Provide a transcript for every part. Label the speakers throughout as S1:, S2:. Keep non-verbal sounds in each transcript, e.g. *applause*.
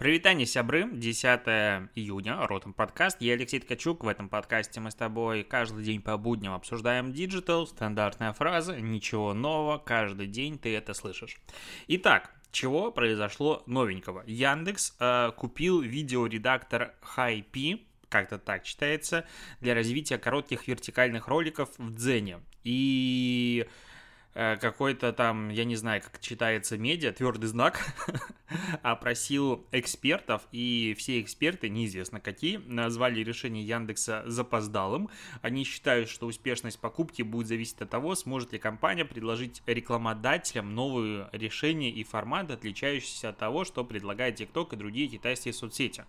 S1: Прывітанне, сябры, 10 июня, Ротом подкаст, я Алексей Ткачук, в этом подкасте мы с тобой каждый день по будням обсуждаем диджитал, стандартная фраза, ничего нового, каждый день ты это слышишь. Итак, чего произошло новенького? Яндекс э, купил видеоредактор HiP, как-то так читается, для развития коротких вертикальных роликов в Дзене. И какой-то там, я не знаю, как читается медиа, твердый знак, *laughs* опросил экспертов, и все эксперты, неизвестно какие, назвали решение Яндекса запоздалым. Они считают, что успешность покупки будет зависеть от того, сможет ли компания предложить рекламодателям новые решения и форматы, отличающиеся от того, что предлагает TikTok и другие китайские соцсети.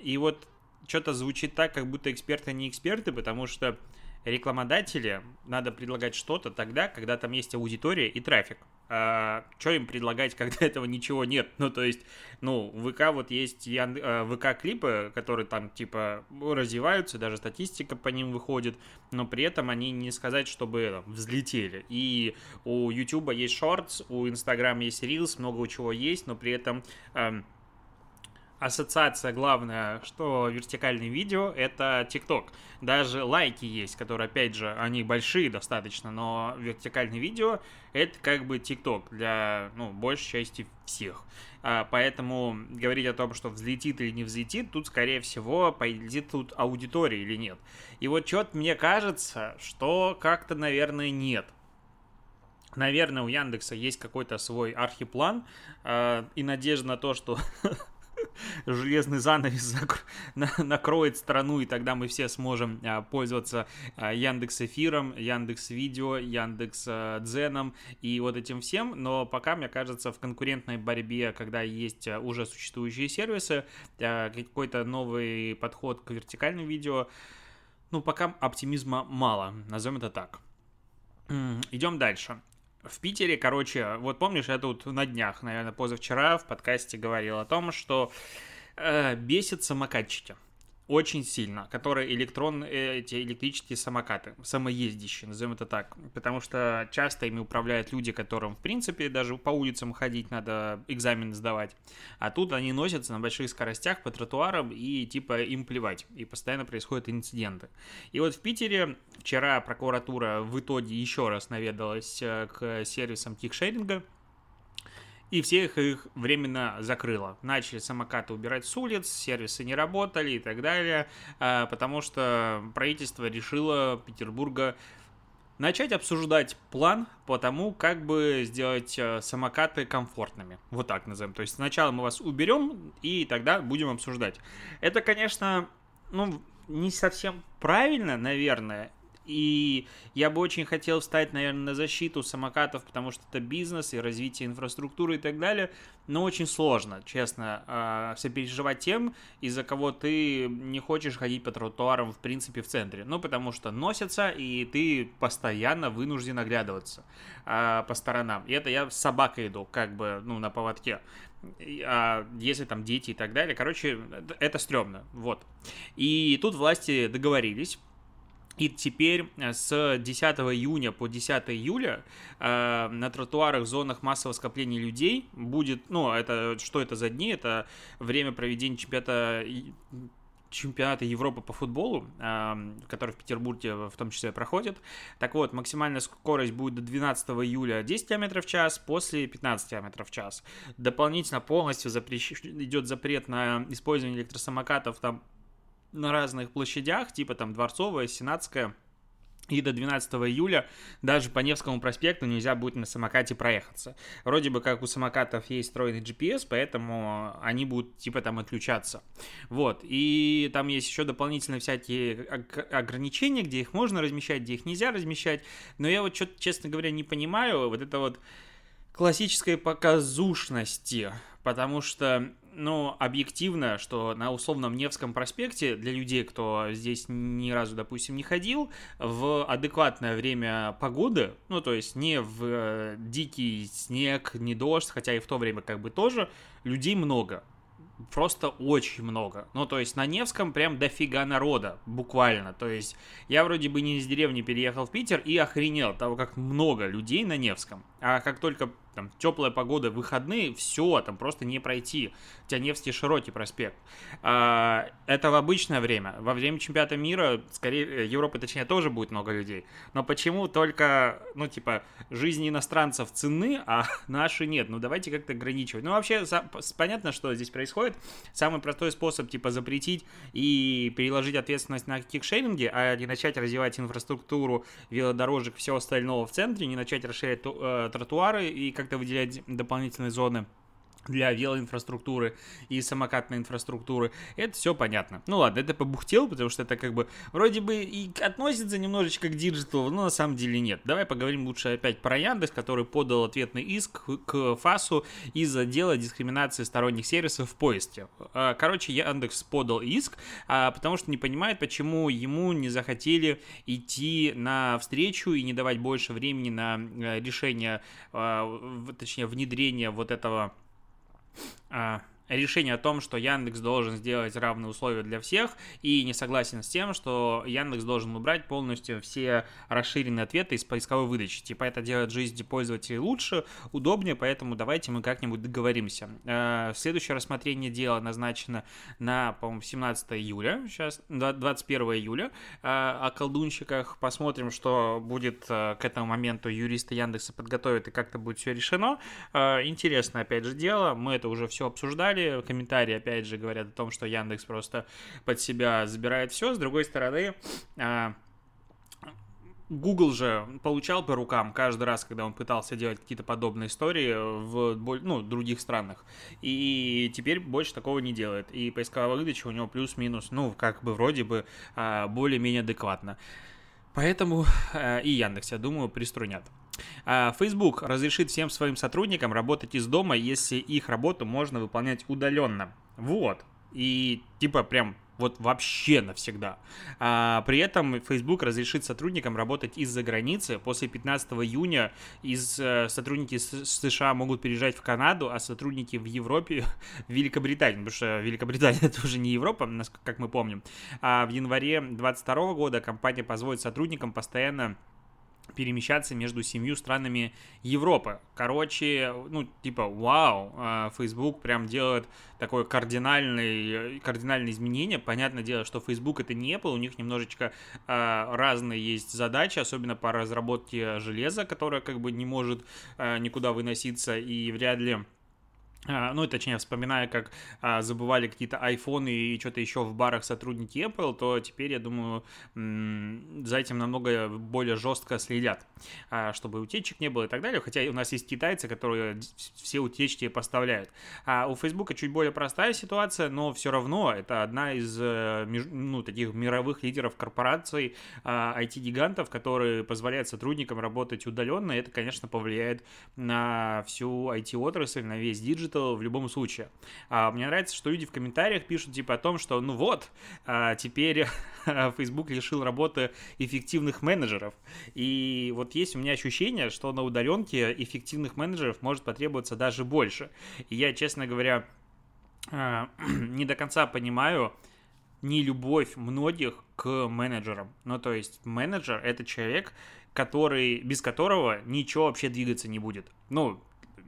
S1: И вот что-то звучит так, как будто эксперты не эксперты, потому что рекламодатели надо предлагать что-то тогда, когда там есть аудитория и трафик. А, что им предлагать, *laughs* когда этого ничего нет? Ну, то есть, ну, в ВК вот есть Ян... А, ВК-клипы, которые там, типа, развиваются, даже статистика по ним выходит, но при этом они не сказать, чтобы взлетели. И у Ютуба есть шортс, у Инстаграма есть Reels, много чего есть, но при этом... Эм, ассоциация главная, что вертикальное видео — это ТикТок. Даже лайки есть, которые, опять же, они большие достаточно, но вертикальное видео — это как бы ТикТок для, ну, большей части всех. А, поэтому говорить о том, что взлетит или не взлетит, тут, скорее всего, полетит тут аудитория или нет. И вот что-то мне кажется, что как-то, наверное, нет. Наверное, у Яндекса есть какой-то свой архиплан э, и надежда на то, что *laughs* железный занавес *laughs* накроет страну, и тогда мы все сможем а, пользоваться а, Яндекс Эфиром, Яндекс Видео, Яндекс а, Дзеном и вот этим всем. Но пока, мне кажется, в конкурентной борьбе, когда есть уже существующие сервисы, какой-то новый подход к вертикальным видео, ну, пока оптимизма мало, назовем это так. Идем дальше. В Питере, короче, вот помнишь, я тут на днях, наверное, позавчера в подкасте говорил о том, что э, бесит самокатчики очень сильно, которые электронные, эти электрические самокаты, самоездящие, назовем это так, потому что часто ими управляют люди, которым, в принципе, даже по улицам ходить надо, экзамен сдавать, а тут они носятся на больших скоростях по тротуарам и, типа, им плевать, и постоянно происходят инциденты. И вот в Питере вчера прокуратура в итоге еще раз наведалась э, к сервисам кикшеринга, и всех их временно закрыло. Начали самокаты убирать с улиц, сервисы не работали и так далее, а, потому что правительство решило Петербурга начать обсуждать план по тому, как бы сделать э, самокаты комфортными. Вот так назовем. То есть сначала мы вас уберем, и тогда будем обсуждать. Это, конечно, ну, не совсем правильно, наверное, и я бы очень хотел встать, наверное, на защиту самокатов, потому что это бизнес и развитие инфраструктуры и так далее. Но очень сложно, честно, а, сопереживать тем, из-за кого ты не хочешь ходить по тротуарам, в принципе, в центре. Ну, потому что носятся, и ты постоянно вынужден оглядываться а, по сторонам. И это я с собакой иду, как бы, ну, на поводке а если там дети и так далее. Короче, это стрёмно, вот. И тут власти договорились, и теперь э, с 10 июня по 10 июля э, на тротуарах, зонах массового скопления людей будет, ну, это что это за дни? Это время проведения чемпионата чемпионата Европы по футболу, э, который в Петербурге в том числе проходит. Так вот, максимальная скорость будет до 12 июля 10 км в час, после 15 км в час. Дополнительно полностью запрещ... идет запрет на использование электросамокатов там на разных площадях, типа там Дворцовая, Сенатская, и до 12 июля даже по Невскому проспекту нельзя будет на самокате проехаться. Вроде бы как у самокатов есть встроенный GPS, поэтому они будут типа там отключаться. Вот. И там есть еще дополнительно всякие ограничения, где их можно размещать, где их нельзя размещать. Но я вот что-то, честно говоря, не понимаю вот это вот классической показушности, потому что ну, объективно, что на условном Невском проспекте для людей, кто здесь ни разу, допустим, не ходил, в адекватное время погоды, ну, то есть не в э, дикий снег, не дождь, хотя и в то время как бы тоже, людей много. Просто очень много. Ну, то есть на Невском прям дофига народа, буквально. То есть я вроде бы не из деревни переехал в Питер и охренел того, как много людей на Невском. А как только там теплая погода, выходные, все, там просто не пройти. У тебя Невский широкий проспект. А, это в обычное время. Во время чемпионата мира, скорее, Европы, точнее, тоже будет много людей. Но почему только, ну, типа, жизни иностранцев цены, а *laughs* наши нет? Ну, давайте как-то ограничивать. Ну, вообще, понятно, что здесь происходит. Самый простой способ, типа, запретить и переложить ответственность на кикшеринге, а не начать развивать инфраструктуру велодорожек, все остального в центре, не начать расширять э, тротуары и как-то выделять дополнительные зоны для велоинфраструктуры и самокатной инфраструктуры. Это все понятно. Ну ладно, это побухтел, потому что это как бы вроде бы и относится немножечко к диджиталу, но на самом деле нет. Давай поговорим лучше опять про Яндекс, который подал ответный иск к ФАСу из-за дела дискриминации сторонних сервисов в поиске. А, короче, Яндекс подал иск, а, потому что не понимает, почему ему не захотели идти на встречу и не давать больше времени на э, решение, а, точнее, внедрение вот этого uh, решение о том, что Яндекс должен сделать равные условия для всех, и не согласен с тем, что Яндекс должен убрать полностью все расширенные ответы из поисковой выдачи. Типа это делает жизнь пользователей лучше, удобнее, поэтому давайте мы как-нибудь договоримся. Э, следующее рассмотрение дела назначено на, по-моему, 17 июля, сейчас 21 июля, э, о колдунщиках. Посмотрим, что будет э, к этому моменту юристы Яндекса подготовят и как-то будет все решено. Интересно, опять же, дело, мы это уже все обсуждали, далее. Комментарии, опять же, говорят о том, что Яндекс просто под себя забирает все. С другой стороны, а, Google же получал по рукам каждый раз, когда он пытался делать какие-то подобные истории в ну, других странах. И теперь больше такого не делает. И поисковая выдача у него плюс-минус, ну, как бы вроде бы а, более-менее адекватно. Поэтому а, и Яндекс, я думаю, приструнят. А, Facebook разрешит всем своим сотрудникам работать из дома, если их работу можно выполнять удаленно. Вот. И типа прям вот вообще навсегда. А, при этом Facebook разрешит сотрудникам работать из-за границы. После 15 июня из э, сотрудники с, США могут переезжать в Канаду, а сотрудники в Европе *laughs* в Великобританию, потому что Великобритания это уже не Европа, как мы помним. А в январе 2022 года компания позволит сотрудникам постоянно перемещаться между семью странами Европы. Короче, ну, типа, вау, а, Facebook прям делает такое кардинальное, кардинальное изменение. Понятное дело, что Facebook это не Apple, у них немножечко э, разные есть задачи, особенно по разработке железа, которое как бы не может э, никуда выноситься и вряд ли ну, точнее, вспоминая, как а, забывали какие-то айфоны и что-то еще в барах сотрудники Apple, то теперь, я думаю, за этим намного более жестко следят, а, чтобы утечек не было и так далее. Хотя у нас есть китайцы, которые все утечки поставляют. А у Facebook чуть более простая ситуация, но все равно это одна из э, ну, таких мировых лидеров корпораций, IT-гигантов, которые позволяют сотрудникам работать удаленно. И это, конечно, повлияет на всю IT-отрасль, на весь диджитал в любом случае. А, мне нравится, что люди в комментариях пишут типа о том, что ну вот, а, теперь *laughs* Facebook лишил работы эффективных менеджеров. И вот есть у меня ощущение, что на удаленке эффективных менеджеров может потребоваться даже больше. И я, честно говоря, а, *clears throat* не до конца понимаю, не любовь многих к менеджерам. Ну, то есть менеджер — это человек, который, без которого ничего вообще двигаться не будет. Ну,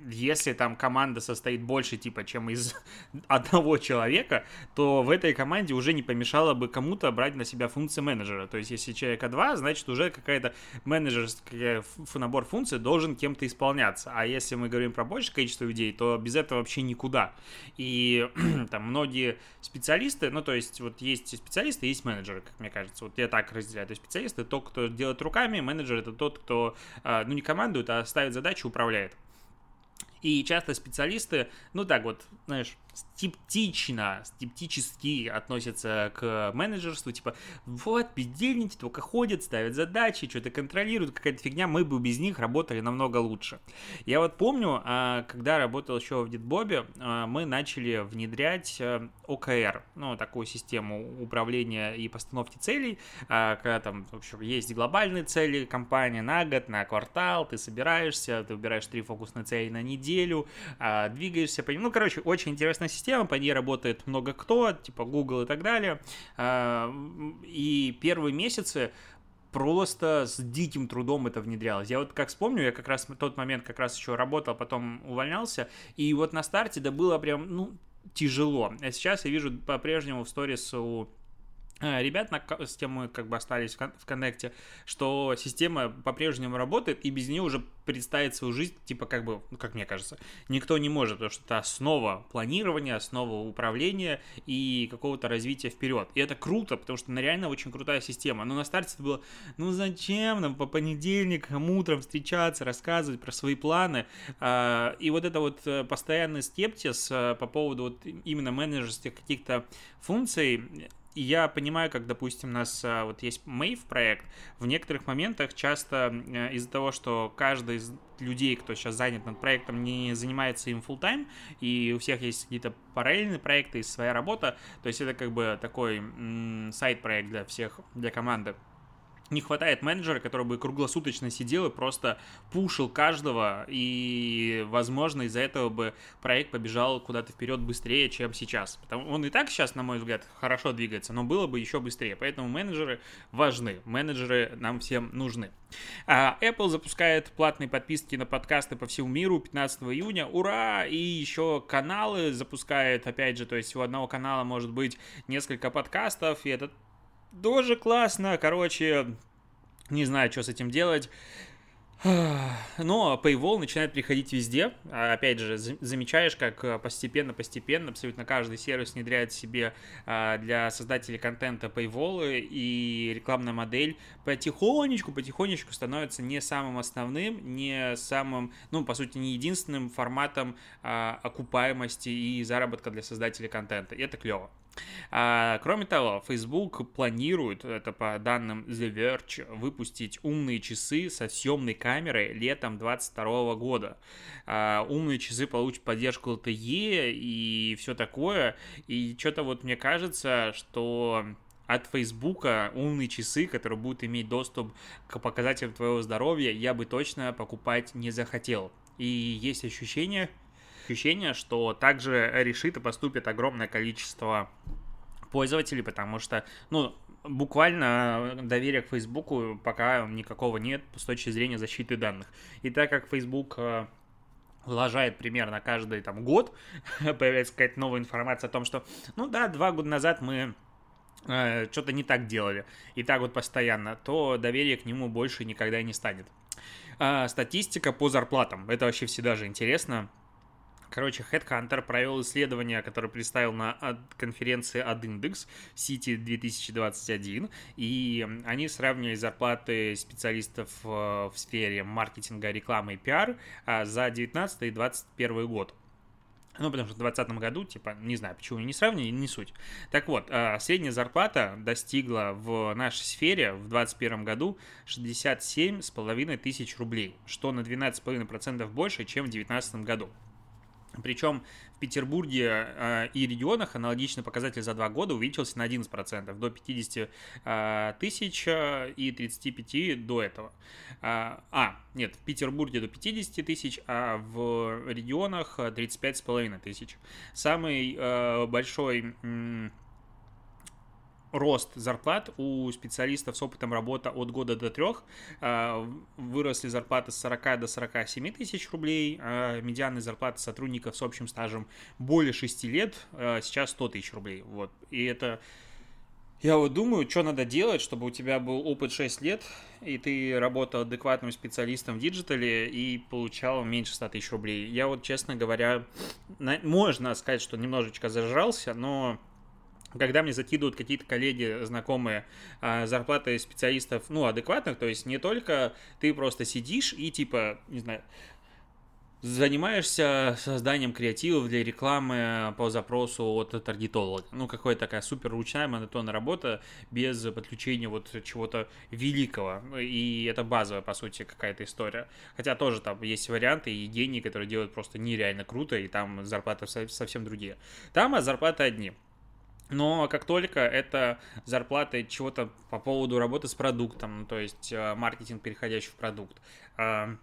S1: если там команда состоит больше, типа, чем из *laughs* одного человека, то в этой команде уже не помешало бы кому-то брать на себя функции менеджера. То есть, если человека два, значит, уже какая-то менеджерский набор функций должен кем-то исполняться. А если мы говорим про большее количество людей, то без этого вообще никуда. И *clears throat* там многие специалисты, ну, то есть, вот есть специалисты, есть менеджеры, как мне кажется. Вот я так разделяю. То есть, специалисты тот, кто делает руками, менеджер это тот, кто, а, ну, не командует, а ставит задачи, управляет. И часто специалисты, ну так вот, знаешь, скептично, скептически относятся к менеджерству, типа, вот, бездельники только ходят, ставят задачи, что-то контролируют, какая-то фигня, мы бы без них работали намного лучше. Я вот помню, а, когда работал еще в Дитбобе, а, мы начали внедрять э, ОКР, ну, такую систему управления и постановки целей, а, когда там, в общем, есть глобальные цели компании на год, на квартал, ты собираешься, ты выбираешь три фокусные цели на неделю, двигаешься по ним, ну, короче, очень интересная система, система, по ней работает много кто, типа Google и так далее. А, и первые месяцы просто с диким трудом это внедрялось. Я вот как вспомню, я как раз в тот момент как раз еще работал, потом увольнялся, и вот на старте да было прям, ну, тяжело. А сейчас я вижу по-прежнему в сторис у ребят, на, с кем мы как бы остались в коннекте, что система по-прежнему работает, и без нее уже представить свою жизнь, типа как бы, ну, как мне кажется, никто не может, потому что это основа планирования, основа управления и какого-то развития вперед. И это круто, потому что она реально очень крутая система. Но на старте это было, ну зачем нам по понедельникам утром встречаться, рассказывать про свои планы. А, и вот это вот э, постоянный скептиз э, по поводу вот именно менеджерских каких-то функций, и я понимаю, как, допустим, у нас а, вот есть Mave проект, в некоторых моментах часто э, из-за того, что каждый из людей, кто сейчас занят над проектом, не занимается им full time, и у всех есть какие-то параллельные проекты и своя работа, то есть это как бы такой сайт-проект для всех, для команды не хватает менеджера, который бы круглосуточно сидел и просто пушил каждого, и, возможно, из-за этого бы проект побежал куда-то вперед быстрее, чем сейчас. Потому он и так сейчас, на мой взгляд, хорошо двигается, но было бы еще быстрее. Поэтому менеджеры важны, менеджеры нам всем нужны. А, Apple запускает платные подписки на подкасты по всему миру 15 июня. Ура! И еще каналы запускает, опять же, то есть у одного канала может быть несколько подкастов, и это тоже классно, короче, не знаю, что с этим делать. *sighs* Но Paywall начинает приходить везде. А, опять же, замечаешь, как постепенно-постепенно абсолютно каждый сервис внедряет себе а, для создателей контента Paywall, и рекламная модель потихонечку-потихонечку становится не самым основным, не самым, ну, по сути, не единственным форматом а, окупаемости и заработка для создателей контента. И это клево. А, кроме того, Facebook планирует, это по данным The Verge, выпустить умные часы со съемной камерой летом 2022 года. А, умные часы получат поддержку LTE и все такое. И что-то вот мне кажется, что от Фейсбука умные часы, которые будут иметь доступ к показателям твоего здоровья, я бы точно покупать не захотел. И есть ощущение, ощущение, что также решит и поступит огромное количество пользователей, потому что, ну, буквально доверия к Фейсбуку пока никакого нет с точки зрения защиты данных. И так как Facebook э, лажает примерно каждый там год, *laughs* появляется какая-то новая информация о том, что, ну да, два года назад мы э, что-то не так делали, и так вот постоянно, то доверие к нему больше никогда не станет. А, статистика по зарплатам. Это вообще всегда же интересно. Короче, Headhunter провел исследование, которое представил на конференции AdIndex City 2021, и они сравнивали зарплаты специалистов э, в сфере маркетинга, рекламы и пиар а, за 2019 и 2021 год. Ну, потому что в 2020 году, типа, не знаю, почему не сравнили, не суть. Так вот, а, средняя зарплата достигла в нашей сфере в 2021 году 67,5 тысяч рублей, что на 12,5% больше, чем в 2019 году. Причем в Петербурге э, и регионах аналогичный показатель за два года увеличился на 11%, до 50 э, тысяч э, и 35 до этого. А, нет, в Петербурге до 50 тысяч, а в регионах 35,5 тысяч. Самый большой... Рост зарплат у специалистов с опытом работы от года до трех. А, выросли зарплаты с 40 до 47 тысяч рублей. А медианные зарплаты сотрудников с общим стажем более 6 лет а, сейчас 100 тысяч рублей. Вот. И это... Я вот думаю, что надо делать, чтобы у тебя был опыт 6 лет, и ты работал адекватным специалистом в диджитале и получал меньше 100 тысяч рублей. Я вот, честно говоря, можно сказать, что немножечко зажрался, но когда мне закидывают какие-то коллеги, знакомые, а, зарплаты специалистов, ну, адекватных, то есть не только ты просто сидишь и, типа, не знаю, занимаешься созданием креативов для рекламы по запросу от таргетолога. Ну, какая-то такая супер ручная монотонная работа без подключения вот чего-то великого. И это базовая, по сути, какая-то история. Хотя тоже там есть варианты и гении, которые делают просто нереально круто, и там зарплаты совсем другие. Там а зарплаты одни. Но как только это зарплата чего-то по поводу работы с продуктом, то есть э, маркетинг, переходящий в продукт, э,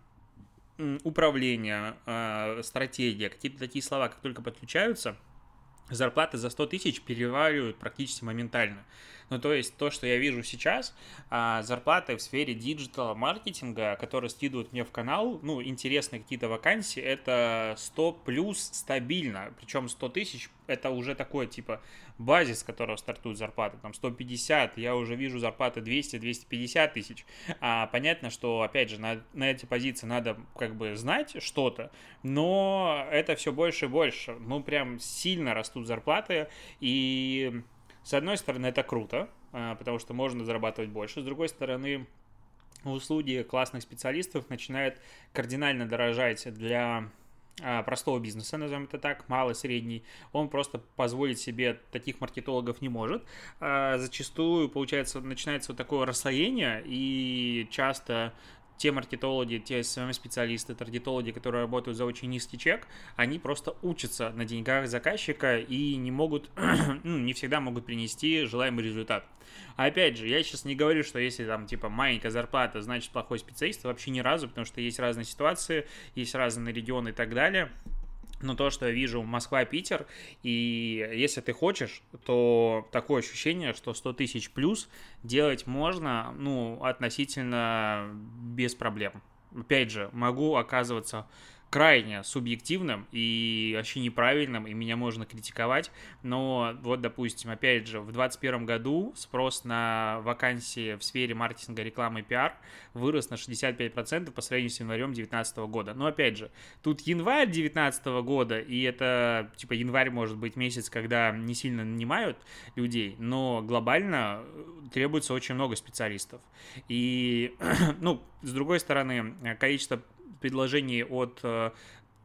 S1: управление, э, стратегия, какие-то такие слова, как только подключаются, зарплаты за 100 тысяч переваливают практически моментально. Ну, то есть то, что я вижу сейчас, а, зарплаты в сфере диджитал-маркетинга, которые скидывают мне в канал, ну, интересные какие-то вакансии, это 100 плюс стабильно. Причем 100 тысяч это уже такой, типа, базис, с которого стартуют зарплаты. Там 150, я уже вижу зарплаты 200-250 тысяч. А понятно, что, опять же, на, на эти позиции надо как бы знать что-то, но это все больше и больше. Ну, прям сильно растут зарплаты, и с одной стороны, это круто, а, потому что можно зарабатывать больше. С другой стороны, услуги классных специалистов начинают кардинально дорожать для а, простого бизнеса, назовем это так, малый, средний, он просто позволить себе таких маркетологов не может. А зачастую, получается, начинается вот такое расслоение, и часто те маркетологи, те SMM-специалисты, таргетологи, которые работают за очень низкий чек, они просто учатся на деньгах заказчика и не могут, *clears throat* ну, не всегда могут принести желаемый результат. Опять же, я сейчас не говорю, что если там типа маленькая зарплата, значит плохой специалист, вообще ни разу, потому что есть разные ситуации, есть разные регионы и так далее но то, что я вижу Москва-Питер, и если ты хочешь, то такое ощущение, что 100 тысяч плюс делать можно, ну, относительно без проблем. Опять же, могу оказываться крайне субъективным и вообще неправильным, и меня можно критиковать, но вот, допустим, опять же, в 2021 году спрос на вакансии в сфере маркетинга, рекламы и пиар вырос на 65% по сравнению с январем 2019 года. Но, опять же, тут январь 2019 года, и это, типа, январь может быть месяц, когда не сильно нанимают людей, но глобально требуется очень много специалистов. И, *clears throat* ну, с другой стороны, количество предложений от э,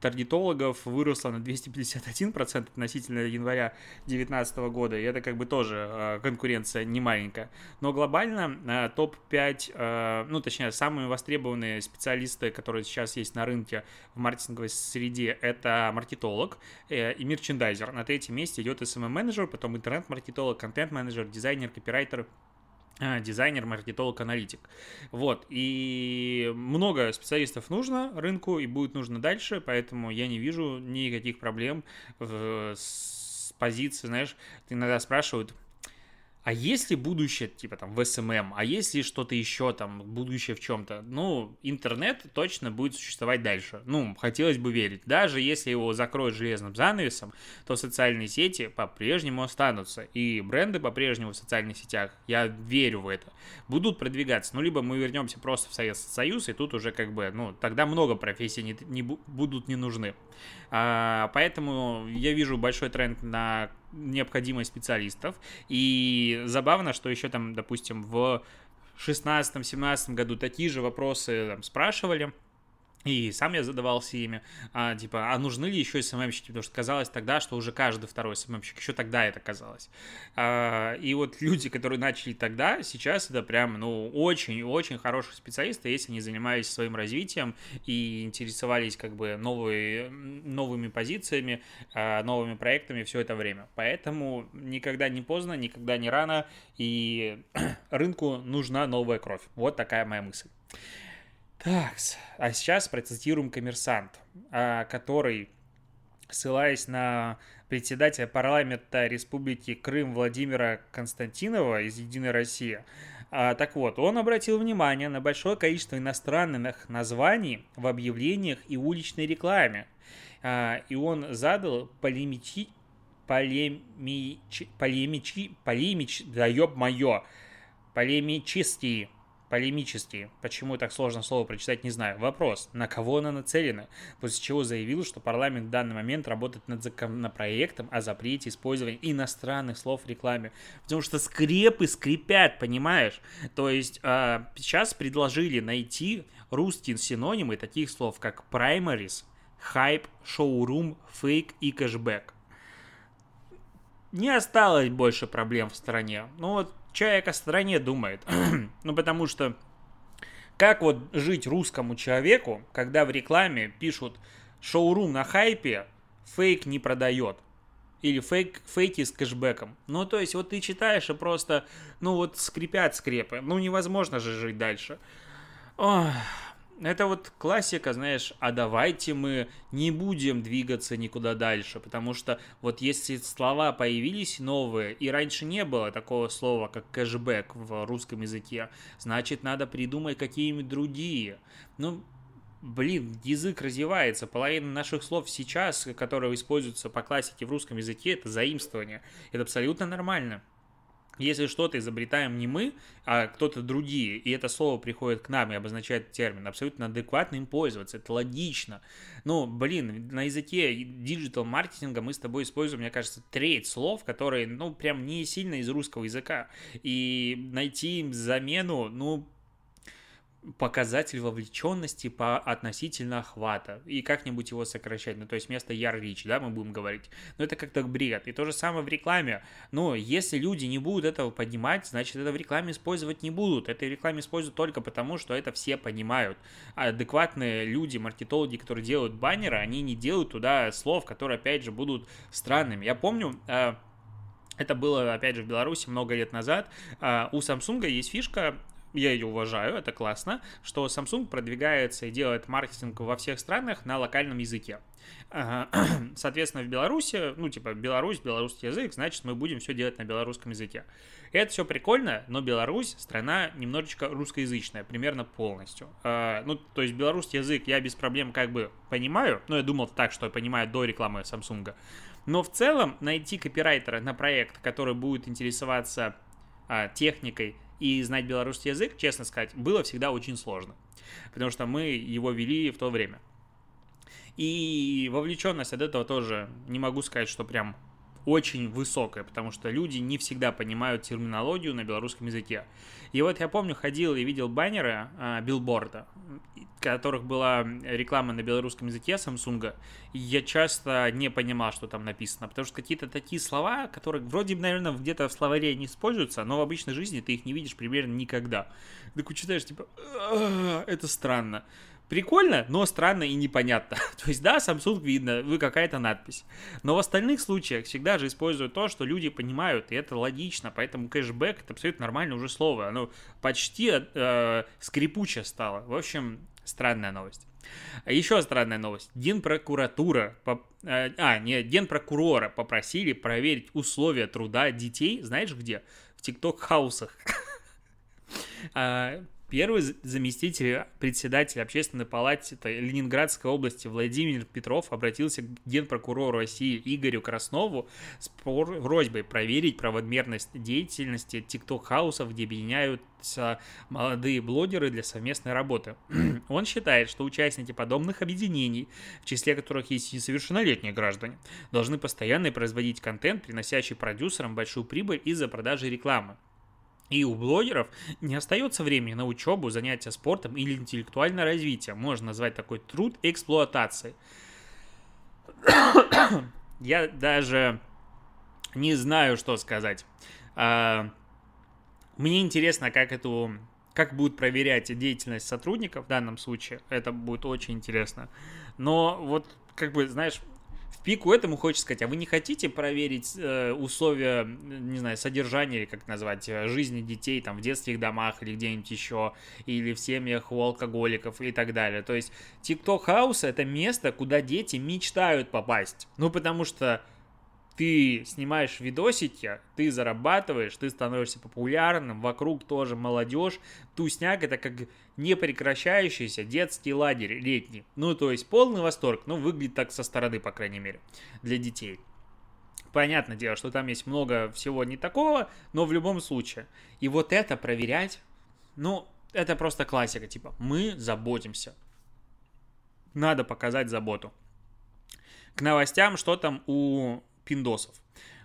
S1: таргетологов выросло на 251% относительно января 2019 года, и это как бы тоже э, конкуренция не маленькая. Но глобально э, топ-5, э, ну точнее, самые востребованные специалисты, которые сейчас есть на рынке в маркетинговой среде, это маркетолог и мерчендайзер. На третьем месте идет SMM-менеджер, потом интернет-маркетолог, контент-менеджер, дизайнер, копирайтер, дизайнер, маркетолог, аналитик. Вот, и много специалистов нужно рынку и будет нужно дальше, поэтому я не вижу никаких проблем с позиции, знаешь, иногда спрашивают, а есть ли будущее, типа там в SMM, а есть ли что-то еще там, будущее в чем-то? Ну, интернет точно будет существовать дальше. Ну, хотелось бы верить. Даже если его закроют железным занавесом, то социальные сети по-прежнему останутся. И бренды по-прежнему в социальных сетях, я верю в это, будут продвигаться. Ну, либо мы вернемся просто в Советский Союз, и тут уже как бы, ну, тогда много профессий не, не будут не нужны. А, поэтому я вижу большой тренд на необходимость специалистов. И забавно, что еще там, допустим, в 16-17 году такие же вопросы там, спрашивали и сам я задавался ими, а, типа, а нужны ли еще СММщики, потому что казалось тогда, что уже каждый второй СММщик, еще тогда это казалось. А, и вот люди, которые начали тогда, сейчас это прям, ну, очень-очень хорошие специалисты, если они занимались своим развитием и интересовались как бы новые, новыми позициями, а, новыми проектами все это время. Поэтому никогда не поздно, никогда не рано, и *clears throat* рынку нужна новая кровь. Вот такая моя мысль. Так, а сейчас процитируем коммерсант, а, который, ссылаясь на председателя парламента Республики Крым Владимира Константинова из «Единой России», а, так вот, он обратил внимание на большое количество иностранных названий в объявлениях и уличной рекламе. А, и он задал полемичи, полемичи, полемичи, полемич, да ёб моё, полемические полемический. Почему так сложно слово прочитать, не знаю. Вопрос, на кого она нацелена? После чего заявил, что парламент в данный момент работает над законопроектом о запрете использования иностранных слов в рекламе. Потому что скрепы скрипят, понимаешь? То есть э, сейчас предложили найти русские синонимы таких слов, как primaries, хайп, шоурум, фейк и кэшбэк. Не осталось больше проблем в стране. Ну вот человек о стране думает. *clears throat* ну, потому что как вот жить русскому человеку, когда в рекламе пишут шоурум на хайпе, фейк не продает. Или фейк, фейки с кэшбэком. Ну, то есть, вот ты читаешь и просто, ну, вот скрипят скрепы. Ну, невозможно же жить дальше. Ох. Это вот классика, знаешь, а давайте мы не будем двигаться никуда дальше, потому что вот если слова появились новые, и раньше не было такого слова, как кэшбэк в русском языке, значит, надо придумать какие-нибудь другие. Ну, блин, язык развивается. Половина наших слов сейчас, которые используются по классике в русском языке, это заимствование. Это абсолютно нормально. Если что-то изобретаем не мы, а кто-то другие, и это слово приходит к нам и обозначает термин, абсолютно адекватно им пользоваться, это логично. Ну, блин, на языке диджитал-маркетинга мы с тобой используем, мне кажется, треть слов, которые, ну, прям не сильно из русского языка. И найти им замену, ну, показатель вовлеченности по относительно охвата и как-нибудь его сокращать. Ну, то есть вместо яр рич, да, мы будем говорить. Но это как-то бред. И то же самое в рекламе. Но если люди не будут этого понимать, значит, это в рекламе использовать не будут. Это в рекламе используют только потому, что это все понимают. А адекватные люди, маркетологи, которые делают баннеры, они не делают туда слов, которые, опять же, будут странными. Я помню, а, это было, опять же, в Беларуси много лет назад. А, у Samsung есть фишка, я ее уважаю, это классно, что Samsung продвигается и делает маркетинг во всех странах на локальном языке. *clears throat* Соответственно, в Беларуси, ну, типа, Беларусь, белорусский язык, значит, мы будем все делать на белорусском языке. Это все прикольно, но Беларусь страна немножечко русскоязычная, примерно полностью. А, ну, то есть белорусский язык я без проблем как бы понимаю, но я думал так, что я понимаю до рекламы Samsung. Но в целом найти копирайтера на проект, который будет интересоваться а, техникой и знать белорусский язык, честно сказать, было всегда очень сложно, потому что мы его вели в то время. И вовлеченность от этого тоже не могу сказать, что прям очень высокая, потому что люди не всегда понимают терминологию на белорусском языке. И вот я помню, ходил и видел баннеры а, билборда, в которых была реклама на белорусском языке Samsung, и я часто не понимал, что там написано, потому что какие-то такие слова, которые вроде бы, наверное, где-то в словаре не используются, но в обычной жизни ты их не видишь примерно никогда. Ты читаешь, типа, это странно прикольно, но странно и непонятно. *laughs* То есть, да, Samsung видно, вы какая-то надпись. Но в остальных случаях всегда же используют то, что люди понимают, и это логично. Поэтому кэшбэк это абсолютно нормальное уже слово. Оно почти э, скрипуче стало. В общем, странная новость. Еще странная новость. Генпрокуратура, по, э, а, не, генпрокурора попросили проверить условия труда детей, знаешь где? В тикток-хаусах. *laughs* Первый заместитель председателя общественной палаты Ленинградской области Владимир Петров обратился к генпрокурору России Игорю Краснову с просьбой проверить правомерность деятельности тикток-хаусов, где объединяются молодые блогеры для совместной работы. *clears throat* Он считает, что участники подобных объединений, в числе которых есть несовершеннолетние граждане, должны постоянно производить контент, приносящий продюсерам большую прибыль из-за продажи рекламы. И у блогеров не остается времени на учебу, занятия спортом или интеллектуальное развитие. Можно назвать такой труд эксплуатацией. *coughs* Я даже не знаю, что сказать. А, мне интересно, как эту как будут проверять деятельность сотрудников в данном случае. Это будет очень интересно. Но вот, как бы, знаешь, в пику этому хочется сказать, а вы не хотите проверить э, условия, не знаю, содержания, или как назвать, э, жизни детей там в детских домах или где-нибудь еще, или в семьях у алкоголиков и так далее. То есть TikTok House это место, куда дети мечтают попасть. Ну, потому что ты снимаешь видосики, ты зарабатываешь, ты становишься популярным, вокруг тоже молодежь. Тусняк это как непрекращающийся детский лагерь летний. Ну, то есть полный восторг, ну, выглядит так со стороны, по крайней мере, для детей. Понятное дело, что там есть много всего не такого, но в любом случае. И вот это проверять, ну, это просто классика, типа, мы заботимся. Надо показать заботу. К новостям, что там у пиндосов.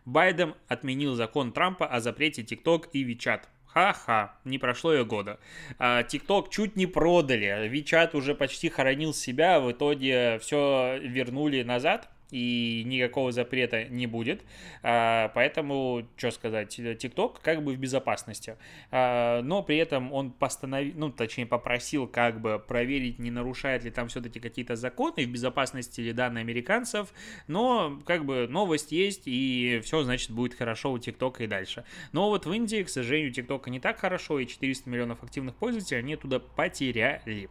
S1: Байден отменил закон Трампа о запрете TikTok и WeChat. Ха-ха, не прошло и года. А, TikTok чуть не продали, WeChat уже почти хоронил себя, в итоге все вернули назад и никакого запрета не будет. А, поэтому, что сказать, TikTok как бы в безопасности. А, но при этом он постановил, ну, точнее, попросил как бы проверить, не нарушает ли там все-таки какие-то законы в безопасности ли данные американцев. Но как бы новость есть, и все, значит, будет хорошо у TikTok и дальше. Но вот в Индии, к сожалению, TikTok не так хорошо, и 400 миллионов активных пользователей они туда потеряли.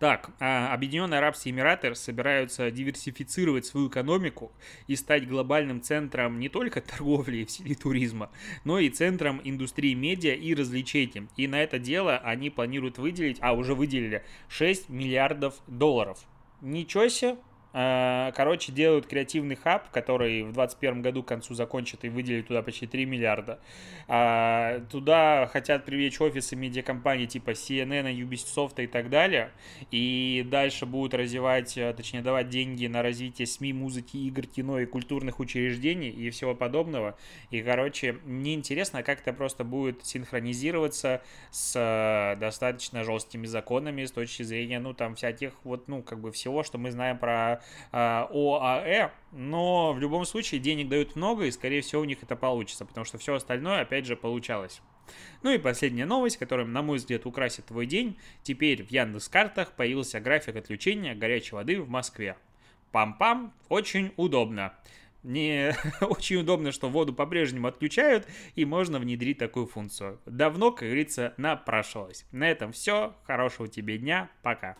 S1: Так, а Объединенные Арабские Эмираты собираются диверсифицировать свою экономику и стать глобальным центром не только торговли и туризма, но и центром индустрии медиа и развлечений. И на это дело они планируют выделить, а уже выделили 6 миллиардов долларов. Ничего себе, короче, делают креативный хаб, который в 2021 году к концу закончат и выделят туда почти 3 миллиарда. А, туда хотят привлечь офисы медиакомпаний типа CNN, Ubisoft и так далее. И дальше будут развивать, э, точнее, давать деньги на развитие СМИ, музыки, игр, кино и культурных учреждений и всего подобного. И, короче, мне интересно, как это просто будет синхронизироваться с э, достаточно жесткими законами с точки зрения, ну, там, всяких вот, ну, как бы всего, что мы знаем про э, ОАЭ, но в любом случае денег дают много, и, скорее всего, у них это получится, потому что все остальное, опять же, получалось. Ну и последняя новость, которая, на мой взгляд, украсит твой день. Теперь в Яндекс-картах появился график отключения горячей воды в Москве. Пам-пам, очень удобно. Мне *laughs* очень удобно, что воду по-прежнему отключают, и можно внедрить такую функцию. Давно, как говорится, напрашивалось. На этом все. Хорошего тебе дня. Пока.